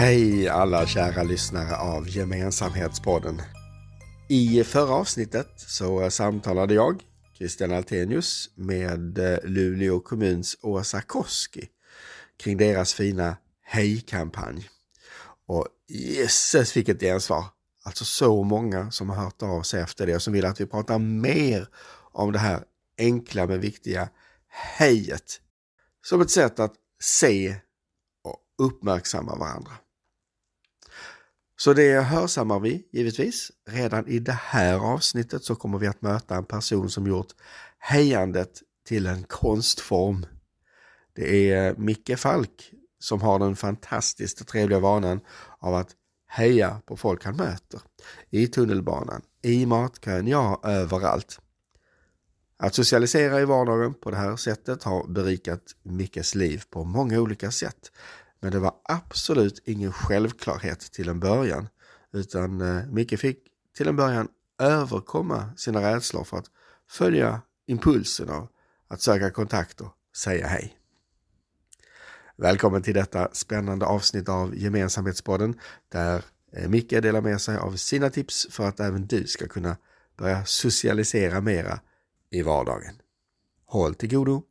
Hej alla kära lyssnare av Gemensamhetspodden. I förra avsnittet så samtalade jag, Christian Altenius, med eh, Luleå kommuns Åsa Koski kring deras fina Hej-kampanj. Och jösses vilket gensvar! Alltså så många som har hört av sig efter det och som vill att vi pratar mer om det här enkla men viktiga hejet. Som ett sätt att se och uppmärksamma varandra. Så det hörsammar vi givetvis. Redan i det här avsnittet så kommer vi att möta en person som gjort hejandet till en konstform. Det är eh, Micke Falk som har den fantastiskt trevliga vanan av att heja på folk han möter. I tunnelbanan, i matkön, ja överallt. Att socialisera i vardagen på det här sättet har berikat Mickes liv på många olika sätt. Men det var absolut ingen självklarhet till en början. Utan eh, Micke fick till en början överkomma sina rädslor för att följa impulsen av att söka kontakt och säga hej. Välkommen till detta spännande avsnitt av Gemensamhetspodden där eh, Micke delar med sig av sina tips för att även du ska kunna börja socialisera mera i vardagen. Håll till godo!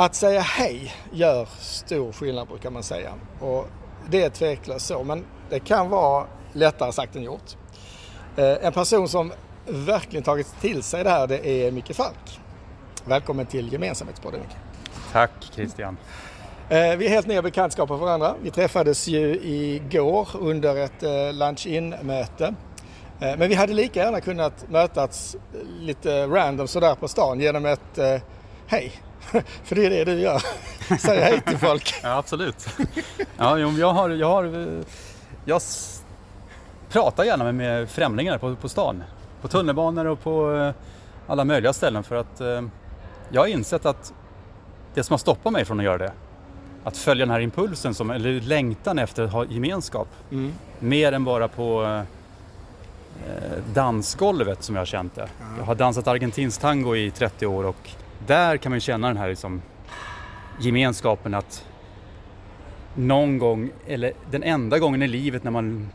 Att säga hej gör stor skillnad brukar man säga. Och det är tveklöst så, men det kan vara lättare sagt än gjort. Eh, en person som verkligen tagit till sig det här det är Micke Falk. Välkommen till Gemensamhetspodden Micke. Tack Christian. Eh, vi är helt nya bekantskaper för varandra. Vi träffades ju igår under ett eh, lunch-in-möte. Men vi hade lika gärna kunnat mötas lite random sådär på stan genom ett hej. För det är det du gör. Säger hej till folk. Ja, absolut. Ja, jag har, jag har, jag pratar gärna med, främlingar på, på stan. På tunnelbanor och på eh, alla möjliga ställen för att eh, jag har insett att det som har stoppat mig från att göra det, att följa den här impulsen, som, eller längtan efter att ha gemenskap, mm. mer än bara på eh, dansgolvet som jag har känt det. Ja. Jag har dansat argentinsk tango i 30 år och där kan man känna den här liksom gemenskapen att någon gång, eller den enda gången i livet när man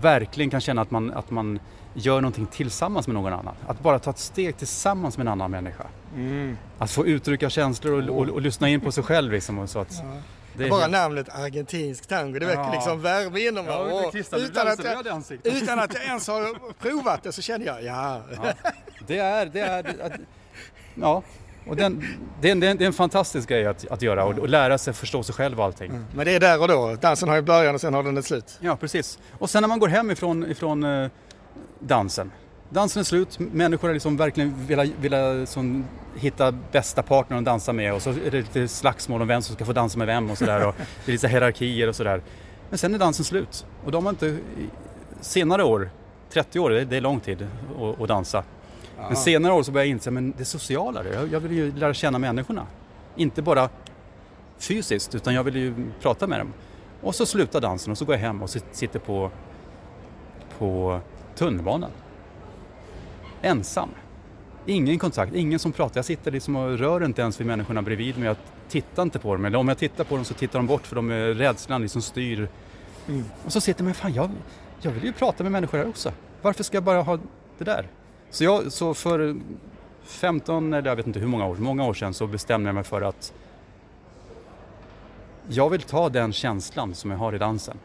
verkligen kan känna att man, att man gör någonting tillsammans med någon annan. Att bara ta ett steg tillsammans med en annan människa. Mm. Att få uttrycka känslor och, och, och, lyssna in på sig själv. Liksom och så att, ja. Det bara helt... namnet argentinsk tango, det väcker ja. liksom värme inom mig. Ja, utan, att jag, utan att jag ens har provat det så känner jag, ja. ja. Det är, det är, Ja, och den, det, är en, det är en fantastisk grej att, att göra och, och, lära sig förstå sig själv och allting. Mm. Men det är där och då, dansen har ju början och sen har den ett slut. Ja, precis. Och sen när man går hem ifrån, ifrån uh, dansen. Dansen är slut, människor har liksom verkligen velat, velat som, hitta bästa partnern att dansa med och så är det lite slagsmål om vem som ska få dansa med vem och sådär. det är lite hierarkier och sådär. Men sen är dansen slut och de har inte, senare år, 30 år, det, är lång tid att, att dansa. Men senare år så började jag inse men det sociala, jag, jag vill ju lära känna människorna. Inte bara fysiskt utan jag vill ju prata med dem. Och så slutar dansen och så går jag hem och sitter på, på tunnelbanan. Ensam. Ingen kontakt, ingen som pratar. Jag sitter liksom och rör inte ens vid människorna bredvid mig. Jag tittar inte på dem. Eller om jag tittar på dem så tittar de bort för de är rädslan liksom styr. Mm. Och så sitter man, fan jag, jag vill ju prata med människor här också. Varför ska jag bara ha det där? Så, jag, så för 15, eller jag vet inte hur många år, många år sedan så bestämde jag mig för att jag vill ta den känslan som jag har i dansen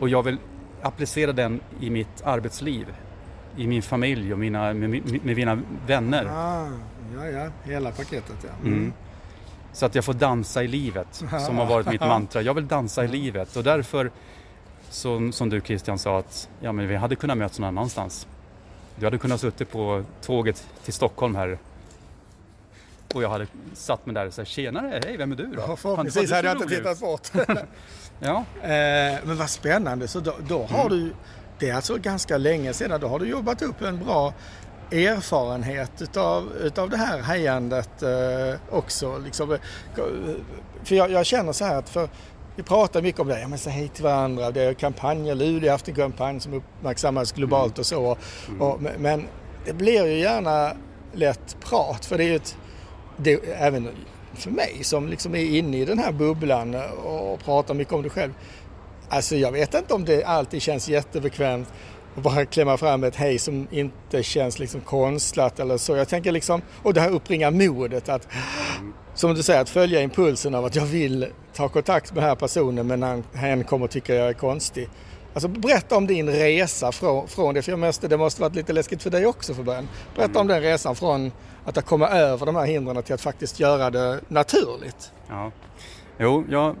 och jag vill applicera den i mitt arbetsliv, i min familj och mina, med, med mina vänner. Ah, ja, ja, hela paketet ja. Mm. Mm. Så att jag får dansa i livet, som har varit mitt mantra. Jag vill dansa i livet och därför, som, som du Christian sa, att ja, men vi hade kunnat mötas någon annanstans. Du hade kunnat suttit på tåget till Stockholm här och jag hade satt mig där och sagt tjenare, hej vem är du då? Ja, förhoppningsvis hade jag inte tittat bort. ja. Eh, men vad spännande, så då, då har mm. du, det är alltså ganska länge sedan, då har du jobbat upp en bra erfarenhet utav, utav det här hejandet eh, också. Liksom, för jag, jag, känner så här att för vi pratar mycket om det, ja men säg hej till varandra, det är kampanjer, Luleå har haft en kampanj som uppmärksammas globalt och så. Mm. Och, men det blir ju gärna lätt prat för det är ju ett, det, även för mig som liksom är inne i den här bubblan och pratar mycket om det själv. Alltså jag vet inte om det alltid känns jättebekvämt att bara klämma fram ett hej som inte känns liksom konstlat eller så. Jag tänker liksom, och det här uppringa modet att, som du säger, att följa impulsen av att jag vill ta kontakt med den här personen men han, han kommer tycka jag är konstig. Alltså berätta om din resa från, från det, för jag måste, det måste varit lite läskigt för dig också för början. Berätta mm. om den resan från att komma över de här hindren till att faktiskt göra det naturligt. Ja, jo, jag,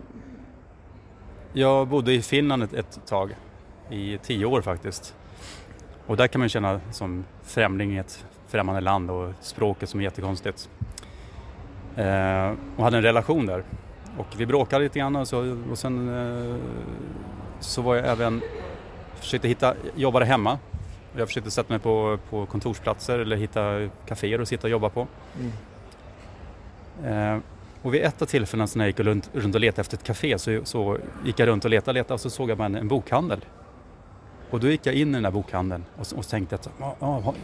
jag bodde i Finland ett, ett tag, i tio år faktiskt. Och där kan man känna som främling i ett främmande land och språket som är jättekonstigt. Eh, och hade en relation där. Och vi bråkade lite grann och, så, och sen eh, så var jag även, försökte hitta, jobbade hemma. Jag försökte sätta mig på, på kontorsplatser eller hitta kaféer att sitta och jobba på. Mm. Eh, och vid ett av tillfällena när jag gick runt, runt och letade efter ett café så, så gick jag runt och letade och letade och så såg jag en, en bokhandel. Och då gick jag in i den där bokhandeln och, och tänkte att ah, ah,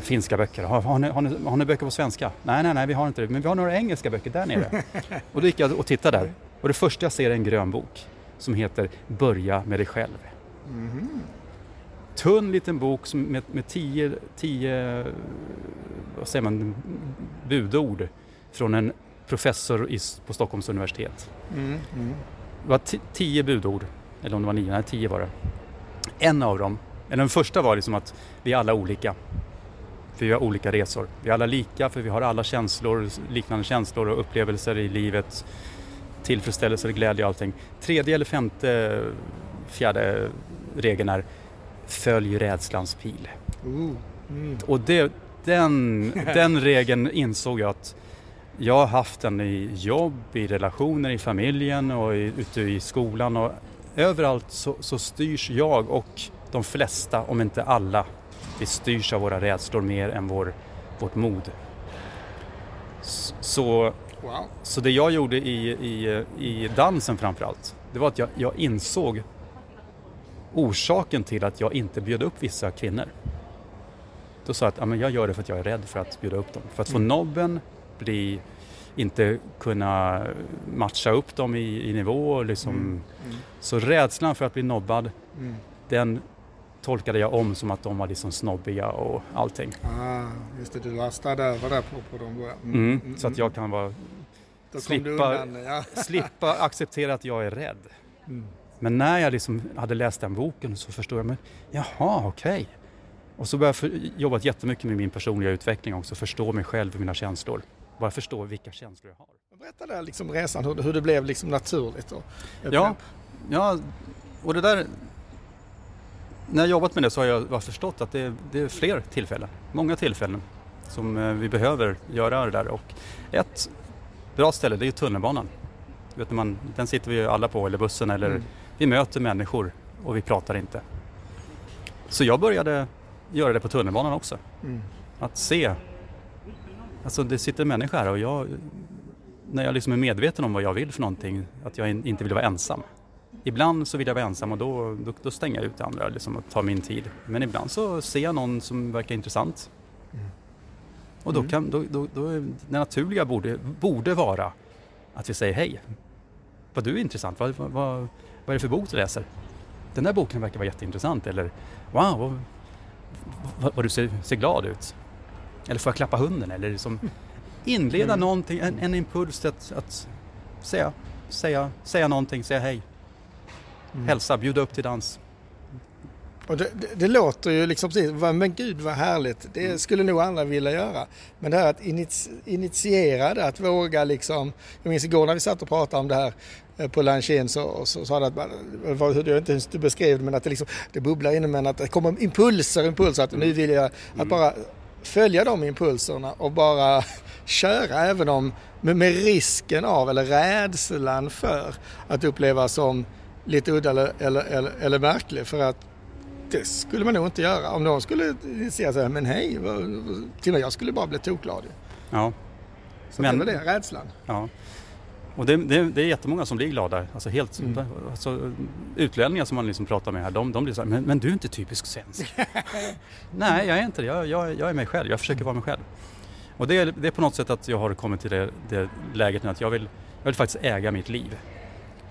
finska böcker, har, har, ni, har, ni, har ni böcker på svenska? Nej, nej, nej, vi har inte det, men vi har några engelska böcker där nere. och då gick jag och tittade där och det första jag ser är en grön bok som heter Börja med dig själv. Mm. Tunn liten bok som med, med tio, tio vad säger man, budord från en professor i, på Stockholms universitet. Mm. Mm. Det var tio budord, eller om det var nio, nej tio var det. En av dem, eller den första var liksom att vi är alla olika. För vi har olika resor. Vi är alla lika för vi har alla känslor, liknande känslor och upplevelser i livet tillfredsställelse, glädje och allting. Tredje eller femte, fjärde regeln är följ rädslans pil. Mm. Och det, den, den regeln insåg jag att jag har haft den i jobb, i relationer, i familjen och i, ute i skolan och överallt så, så styrs jag och de flesta, om inte alla, vi styrs av våra rädslor mer än vår, vårt mod. Så Wow. Så det jag gjorde i, i, i dansen framförallt, det var att jag, jag insåg orsaken till att jag inte bjöd upp vissa kvinnor. Då sa jag att ja, men jag gör det för att jag är rädd för att bjuda upp dem. För att få mm. nobben, bli, inte kunna matcha upp dem i, i nivå. Liksom. Mm. Mm. Så rädslan för att bli nobbad, mm. den tolkade jag om som att de var liksom snobbiga och allting. Ah, just det, du lastade över det på, på dem. Mm. Mm, mm, så att jag kan vara slippa, undan, ja. slippa acceptera att jag är rädd. Mm. Men när jag liksom hade läst den boken så förstod jag, men jaha, okej. Okay. Och så började jag jobba jättemycket med min personliga utveckling också, förstå mig själv och mina känslor. Bara förstå vilka känslor jag har. Berätta där liksom resan, hur, hur det blev liksom naturligt. Och, ja, ja, och det där när jag jobbat med det så har jag förstått att det, det är fler tillfällen, många tillfällen som eh, vi behöver göra det där. Och ett bra ställe det är tunnelbanan. Vet man, den sitter vi alla på, eller bussen, eller mm. vi möter människor och vi pratar inte. Så jag började göra det på tunnelbanan också. Mm. Att se, alltså det sitter en människa här och jag, när jag liksom är medveten om vad jag vill för någonting, att jag inte vill vara ensam. Ibland så vill jag vara ensam och då, då, då stänger jag ut det andra liksom, och tar min tid. Men ibland så ser jag någon som verkar intressant. Mm. Och då, mm. kan, då, då, då, det naturliga borde, borde vara att vi säger hej. Vad du är intressant, vad, vad, vad, är det för bok du läser? Den där boken verkar vara jätteintressant eller wow, vad, vad, vad du ser, ser, glad ut. Eller får jag klappa hunden eller liksom inleda mm. någonting, en, en impuls att, att säga, säga, säga någonting, säga hej. Mm. Hälsa, bjuda upp till dans. Och det, det, det, låter ju liksom precis, men gud vad härligt, det mm. skulle nog alla vilja göra. Men det här att initiera det, att våga liksom, jag minns igår när vi satt och pratade om det här eh, på lunchen så, så sa det att, jag vet inte hur du beskrev det, men att det, liksom, det bubblar inom en, att det kommer impulser, impulser, att nu mm. vill jag, att bara följa de impulserna och bara köra även om med, risken av, eller rädslan för att uppleva som lite udda eller, eller, eller, eller märklig för att det skulle man nog inte göra. Om någon skulle säga så här, men hej, till och med jag skulle bara bli tokglad. Ja. Så men, det är väl det, rädslan. Ja. Och det, det, det är jättemånga som blir glada. Alltså helt, mm. alltså, utlänningar som man liksom pratar med här, de, de blir så här, men, men du är inte typisk svensk. Nej, jag är inte det. Jag, jag, jag, är mig själv. Jag försöker vara mig själv. Och det är, det är på något sätt att jag har kommit till det, det läget nu att jag vill, jag vill faktiskt äga mitt liv.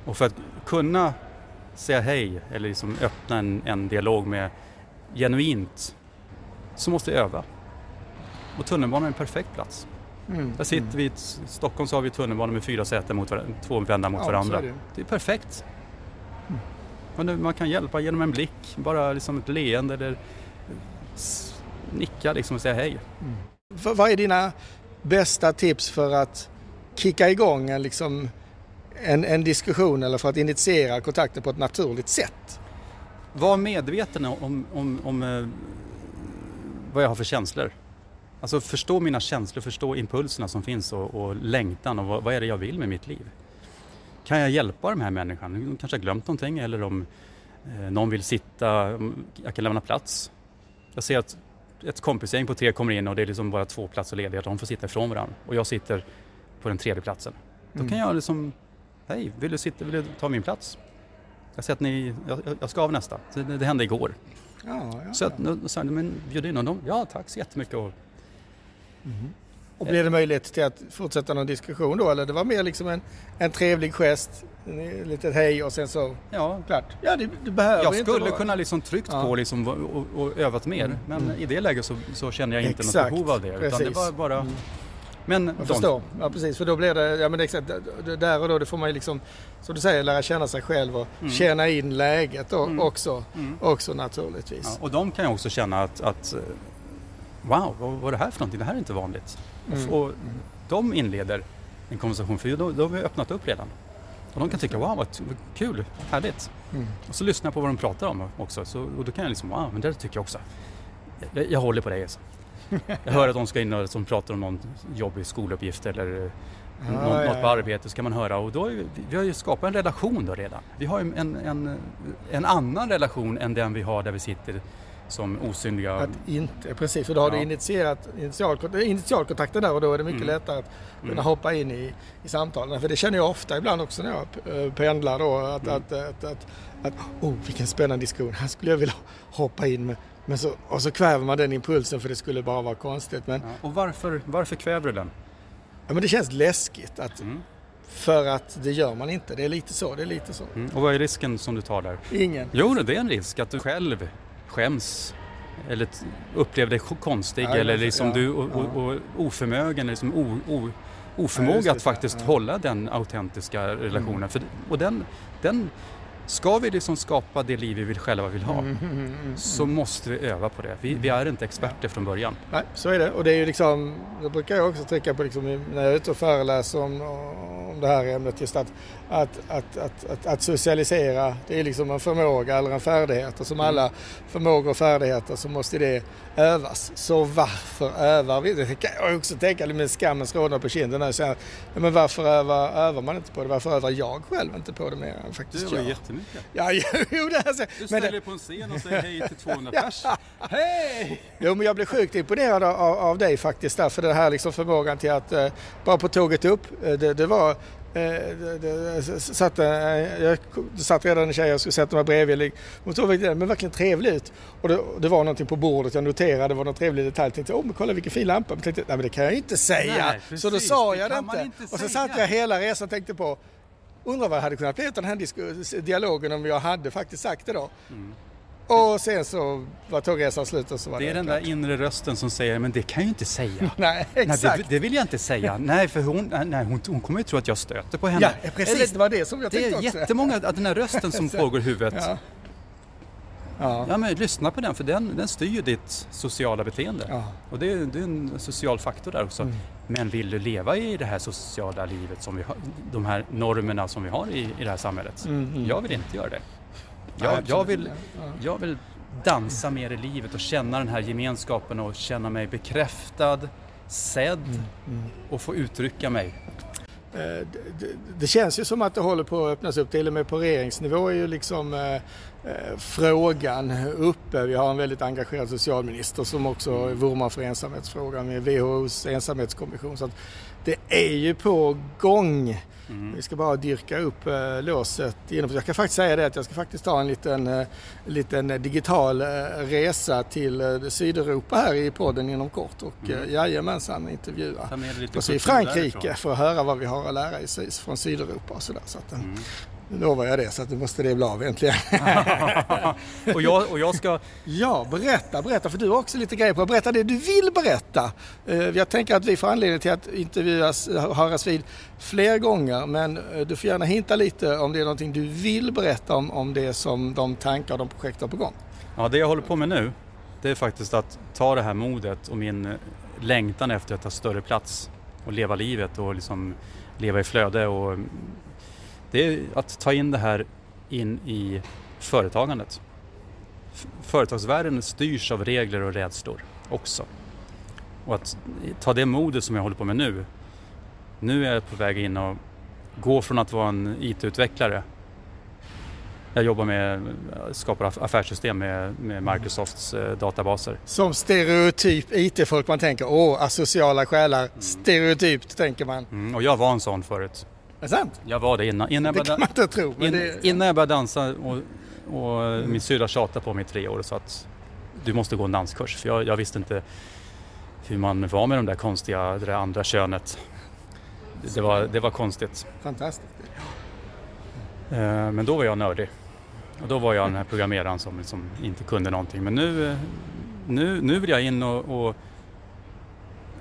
Och för att kunna säga hej eller liksom öppna en, en dialog med genuint så måste jag öva. Och tunnelbanan är en perfekt plats. Mm. Där sitter vi, i Stockholm så har vi tunnelbana med fyra säten mot varandra, två vända mot ja, varandra. Det. det. är perfekt. Mm. Man kan hjälpa genom en blick, bara liksom ett leende eller nicka liksom och säga hej. Mm. Vad är dina bästa tips för att kicka igång en, liksom, en, en diskussion eller för att initiera kontakten på ett naturligt sätt? Var medveten om, om, om eh, vad jag har för känslor. Alltså förstå mina känslor, förstå impulserna som finns och, och längtan och vad, vad, är det jag vill med mitt liv. Kan jag hjälpa de här människorna? De kanske har glömt någonting eller om eh, någon vill sitta, jag kan lämna plats. Jag ser att ett kompisgäng på tre kommer in och det är liksom bara två platser lediga, de får sitta ifrån varandra och jag sitter på den tredje platsen. Då kan mm. jag liksom, hej, vill du, sitta, vill du ta min plats? Jag ser att ni, jag, jag ska av nästa. Det, det hände igår. Ja, ja, så att, så, men bjud in honom. Ja, tack så jättemycket. Och, mm. och blir det möjlighet till att fortsätta någon diskussion då eller det var mer liksom en, en trevlig gest, lite hej och sen så ja. klart. Ja, det, det behöver Jag skulle inte kunna liksom tryckt ja. på liksom och, och, övat mer mm. men mm. i det läget så, så känner jag inte Exakt. något behov av det. Utan det var bara mm. Men jag förstår. Ja precis, för då blir det, ja men exakt, där och då det får man ju liksom, som du säger, lära känna sig själv och mm. känna in läget då, mm. Också, mm. också naturligtvis. Ja, och de kan ju också känna att, att wow, vad, är det här för någonting? Det här är inte vanligt. Mm. Och de inleder en konversation, för då, då har vi öppnat upp redan. Och de kan tycka wow, vad kul, härligt. Mm. Och så lyssnar jag på vad de pratar om också. Så, och då kan jag liksom, wow, men det tycker jag också. Jag, jag håller på dig alltså. Jag hör att de ska in och som pratar om någon jobbig skoluppgift eller eh, ah, något, ja, något på arbete så kan man höra och då vi, vi har ju skapat en relation då redan. Vi har en, en, en annan relation än den vi har där vi sitter som osynliga... Att inte, precis, för då har ja. du initierat initial, initialkontakten där och då är det mycket mm. lättare att kunna mm. hoppa in i, i samtalen. För det känner jag ofta ibland också när jag eh, pendlar då att, mm. att, att, att, att, oh vilken spännande diskussion, här skulle jag vilja hoppa in med men så, och så kväver man den impulsen för det skulle bara vara konstigt. Men, ja, och varför, varför kväver du den? Ja, men det känns läskigt. Att, mm. För att det gör man inte. Det är lite så. Det är lite så. Mm. Och vad är risken som du tar där? Ingen. Jo, det är en risk att du själv skäms eller upplever dig konstig ja, eller liksom ja, du och, och, och oförmögen, liksom o, o, oförmåga ja, att faktiskt hålla den autentiska relationen. Mm. För, och den, den Ska vi liksom skapa det liv vi vill själva vill ha mm, mm, mm, mm, så måste vi öva på det. Vi, vi, är inte experter från början. Nej, så är det. Och det är ju liksom, det brukar jag också trycka på liksom, när jag är ute och föreläser om, om det här ämnet, just att, att, att, att, att, socialisera, det är liksom en förmåga eller en färdighet och som alla förmågor och färdigheter så måste det övas. Så varför övar vi? Det kan jag också tänka med skammens rodnad på kinden. Här, men varför övar, övar man inte på det? Varför övar jag själv inte på det mer än faktiskt jag? Det jättemycket. Ja, jo, det alltså, du ställer dig på en scen och säger hej till 200 pers. Hej! Jo, men jag blev sjukt imponerad av, av dig faktiskt där, för det här liksom förmågan till att uh, bara på tåget upp, uh, det, det var Eh, satt, jag satt redan en tjej och skulle sätta mig bredvid. Hon såg men verkligen trevlig ut. Och det, det, var någonting på bordet jag noterade, det var någon trevlig detalj. Jag tänkte, åh men kolla vilken fin lampa. Men tänkte, nej men det kan jag inte säga. Nej, så då sa jag det, inte. inte och så satt jag hela resan och tänkte på, undrar vad jag hade kunnat bli av den här dialogen om jag hade faktiskt sagt det då. Mm. Och sen så var tågresan slut och så var det Det är den där inre rösten som säger, men det kan jag ju inte säga. nej, exakt. Nej, det, det, vill jag inte säga. nej, för hon, nej, hon, hon kommer ju tro att jag stöter på henne. Ja, precis. Eller, det var det som jag tänkte också. Det är jättemånga, den här rösten som pågår i huvudet. Ja. Ja. ja. men lyssna på den för den, den styr ditt sociala beteende. Ja. Och det är, det är, en social faktor där också. Mm. Men vill du leva i det här sociala livet, som vi har, de här normerna som vi har i, i det här samhället? Mm, mm. Jag vill inte göra det. Jag, jag, vill, jag vill dansa mer i livet och känna den här gemenskapen och känna mig bekräftad, sedd mm, mm. och få uttrycka mig. Eh, det, det, känns ju som att det håller på att öppnas upp, till och med på regeringsnivå är ju liksom eh frågan uppe. Vi har en väldigt engagerad socialminister som också vurmar för ensamhetsfrågan med WHOs ensamhetskommission. Så det är ju på gång. Mm. Vi ska bara dyrka upp eh, låset. Jag kan faktiskt säga det att jag ska faktiskt ta en liten, eh, liten digital eh, resa till eh, Sydeuropa här i podden inom kort och mm. eh, jajamensan intervjua oss i Frankrike för att höra vad vi har att lära i, från Sydeuropa och sådär. Så att, eh, mm. Nu lovar jag det så att nu måste det bli av äntligen. och, jag, och jag ska... Ja, berätta, berätta för du har också lite grejer på Berätta det du vill berätta. Eh, jag tänker att vi får anledning till att intervjuas, höras vid fler gånger men eh, du får gärna hinta lite om det är någonting du vill berätta om, om det som de tankar och de projekt har på gång. Ja, det jag håller på med nu det är faktiskt att ta det här modet och min eh, längtan efter att ta större plats och leva livet och liksom leva i flöde och det är att ta in det här in i företagandet. Företagsvärlden styrs av regler och rädslor också. Och att ta det modet som jag håller på med nu. Nu är jag på väg in och gå från att vara en IT-utvecklare. Jag jobbar med, skapar affärssystem med, med Microsofts eh, databaser. Som stereotyp IT-folk man tänker, åh, asociala själar, mm. stereotypt tänker man. Mm, och jag var en sån förut. Är det sant? Jag var det innan. innan det kan man inte tro. In, det... Innan jag började dansa och, och mm. min syrra tjatade på mig i tre år och sa att du måste gå en danskurs. För jag, jag, visste inte hur man var med de där konstiga, det där andra könet. Det var, det var konstigt. Fantastiskt. Eh, men då var jag nördig. Och då var jag den här programmeraren som liksom inte kunde någonting. Men nu, nu, nu vill jag in och, och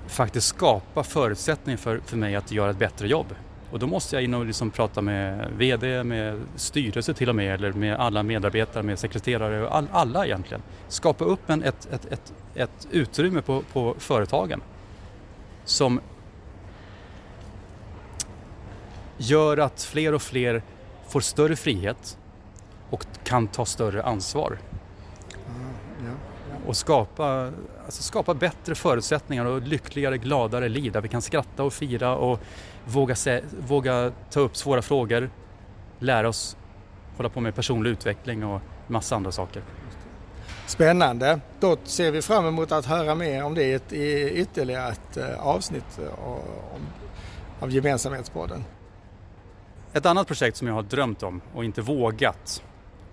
faktiskt skapa förutsättningar för, för mig att göra ett bättre jobb. Och då måste jag in och liksom prata med VD, med styrelse till och med, eller med alla medarbetare, med sekreterare och all, alla egentligen. Skapa upp en, ett, ett, ett, ett utrymme på, på företagen som gör att fler och fler får större frihet och kan ta större ansvar. Och skapa, alltså skapa bättre förutsättningar och lyckligare, gladare liv där vi kan skratta och fira och våga, se, våga ta upp svåra frågor, lära oss hålla på med personlig utveckling och massa andra saker. Spännande. Då ser vi fram emot att höra mer om det i ytterligare ett eh, avsnitt eh, av Gemensamhetspodden. Ett annat projekt som jag har drömt om och inte vågat,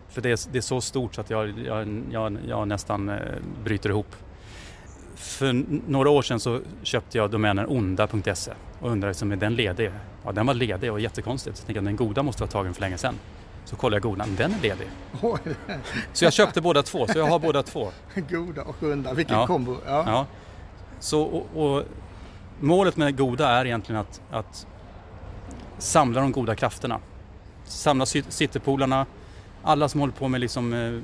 för det är, det är så stort så att jag, jag, jag, jag nästan eh, bryter ihop för några år sedan så köpte jag domänen onda.se och undrade liksom, är den ledig? Ja, den var ledig och jättekonstigt. Så jag tänkte den goda måste vara tagen för länge sedan. Så kollade jag godan, den är ledig. så jag köpte båda två, så jag har båda två. Goda och onda, vilken ja. kombo. Ja. ja. Så, och, och, målet med goda är egentligen att, att samla de goda krafterna. Samla citypolarna, alla som håller på med liksom, eh,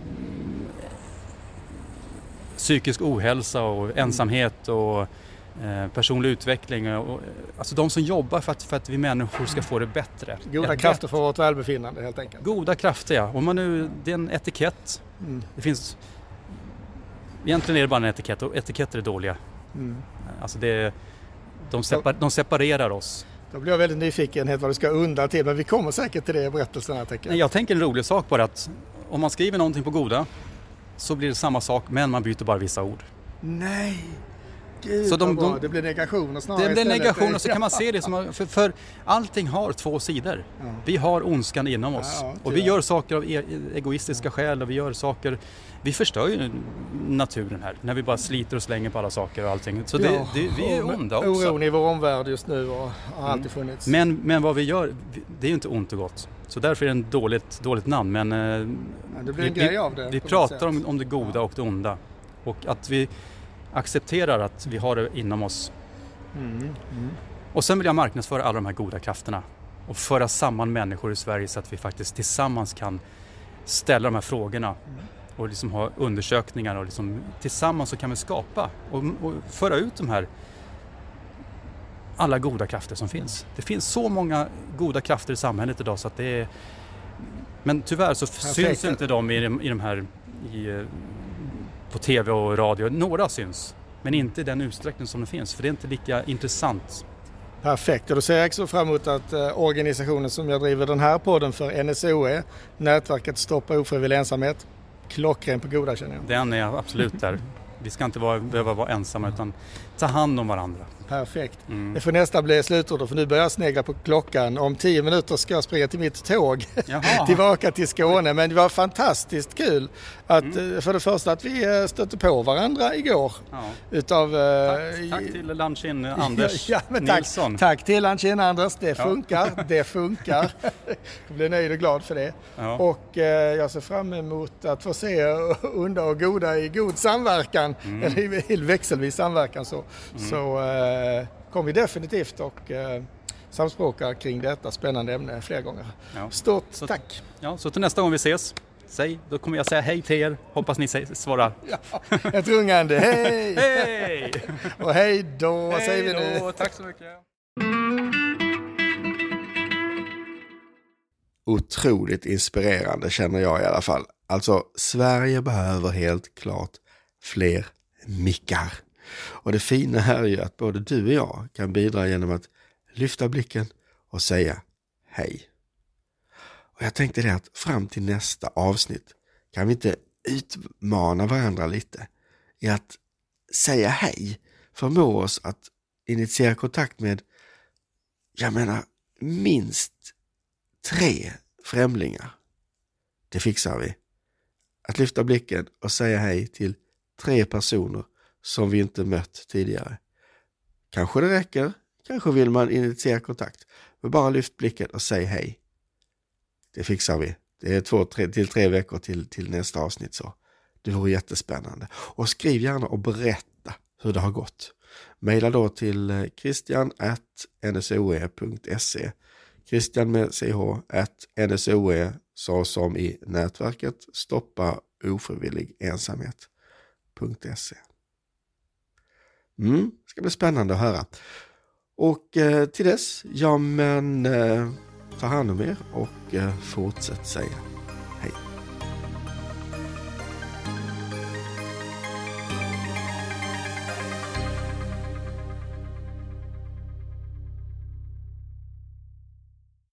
psykisk ohälsa och ensamhet och eh, personlig utveckling. Och, alltså de som jobbar för att, för att vi människor ska få det bättre. Goda krafter för vårt välbefinnande helt enkelt. Goda krafter ja. Om man nu, det är en etikett. Mm. Det finns, egentligen är det bara en etikett och etiketter är dåliga. Mm. Alltså det, de, separ, de separerar oss. Då blir jag väldigt nyfiken vad du ska undra till men vi kommer säkert till det i berättelsen. Här, tänker jag. jag tänker en rolig sak bara att om man skriver någonting på goda så blir det samma sak men man byter bara vissa ord. Nej! Gud så de, de, det blir negationer snarare Det blir negationer så kan man se det som, för, för allting har två sidor. Ja. Vi har ondskan inom oss ja, och vi gör saker av e egoistiska ja. skäl och vi gör saker vi förstör ju naturen här när vi bara sliter och slänger på alla saker och allting. Så det, ja, det, vi är onda också. Oron i vår omvärld just nu och har alltid mm. funnits. Men, men vad vi gör, det är ju inte ont och gott. Så därför är det ett dåligt, dåligt namn. Men, eh, det blir en vi, grej av det. Vi pratar om, om det goda och det onda. Och att vi accepterar att vi har det inom oss. Mm. Mm. Och sen vill jag marknadsföra alla de här goda krafterna och föra samman människor i Sverige så att vi faktiskt tillsammans kan ställa de här frågorna och liksom ha undersökningar och liksom, tillsammans så kan vi skapa och, och föra ut de här alla goda krafter som finns. Det finns så många goda krafter i samhället idag så att det är... Men tyvärr så syns inte de i, i de här i, eh, på tv och radio. Några syns, men inte i den utsträckning som de finns för det är inte lika intressant. Perfekt, och då ser jag också fram emot att eh, organisationen som jag driver den här podden för, NSOE, nätverket Stoppa ofrivillig ensamhet, klockren på goda känner jag. Den är absolut där. Vi ska inte vara, behöva vara ensamma utan ta hand om varandra. Perfekt. Mm. Det får nästa bli slutordet för nu börjar jag snegla på klockan. Om tio minuter ska jag springa till mitt tåg tillbaka till Skåne. Men det var fantastiskt kul att mm. Eh, för det första att vi eh, stötte på varandra igår. Ja. Utav, eh, tack, tack till Landkin Anders ja, ja, Nilsson. Tack, tack till Landkin Anders. Det funkar. Det funkar. jag blir nöjd och glad för det. Och eh, jag ser fram emot att få se onda och goda i god samverkan. Mm. Eller i växelvis samverkan så. Mm. så eh, kommer vi definitivt och eh, samspråka kring detta spännande ämne flera gånger. Ja. Stort så, tack! Ja, så till nästa gång vi ses, säg, då kommer jag säga hej till er. Hoppas ni säger, svarar. Ja, ett rungande hej! hej! och hej då hej säger vi nu. Då, tack så mycket! Otroligt inspirerande känner jag i alla fall. Alltså, Sverige behöver helt klart fler mickar. Och det fina här är ju att både du och jag kan bidra genom att lyfta blicken och säga hej. Och jag tänkte det att fram till nästa avsnitt kan vi inte utmana varandra lite i att säga hej, förmå oss att initiera kontakt med, jag menar, minst tre främlingar. Det fixar vi. Att lyfta blicken och säga hej till tre personer som vi inte mött tidigare. Kanske det räcker, kanske vill man initiera kontakt. Men bara lyft blicken och säg hej. Det fixar vi. Det är två tre, till tre veckor till, till nästa avsnitt så. Det vore jättespännande. Och skriv gärna och berätta hur det har gått. Maila då till eh, christian.nsoe.se e. Christian med ch at nsoe så som i nätverket stoppa ofrivillig ensamhet.se Mm, ska bli spännande att höra. Och eh, till dess, ja men eh, ta hand om er och eh, fortsätt säga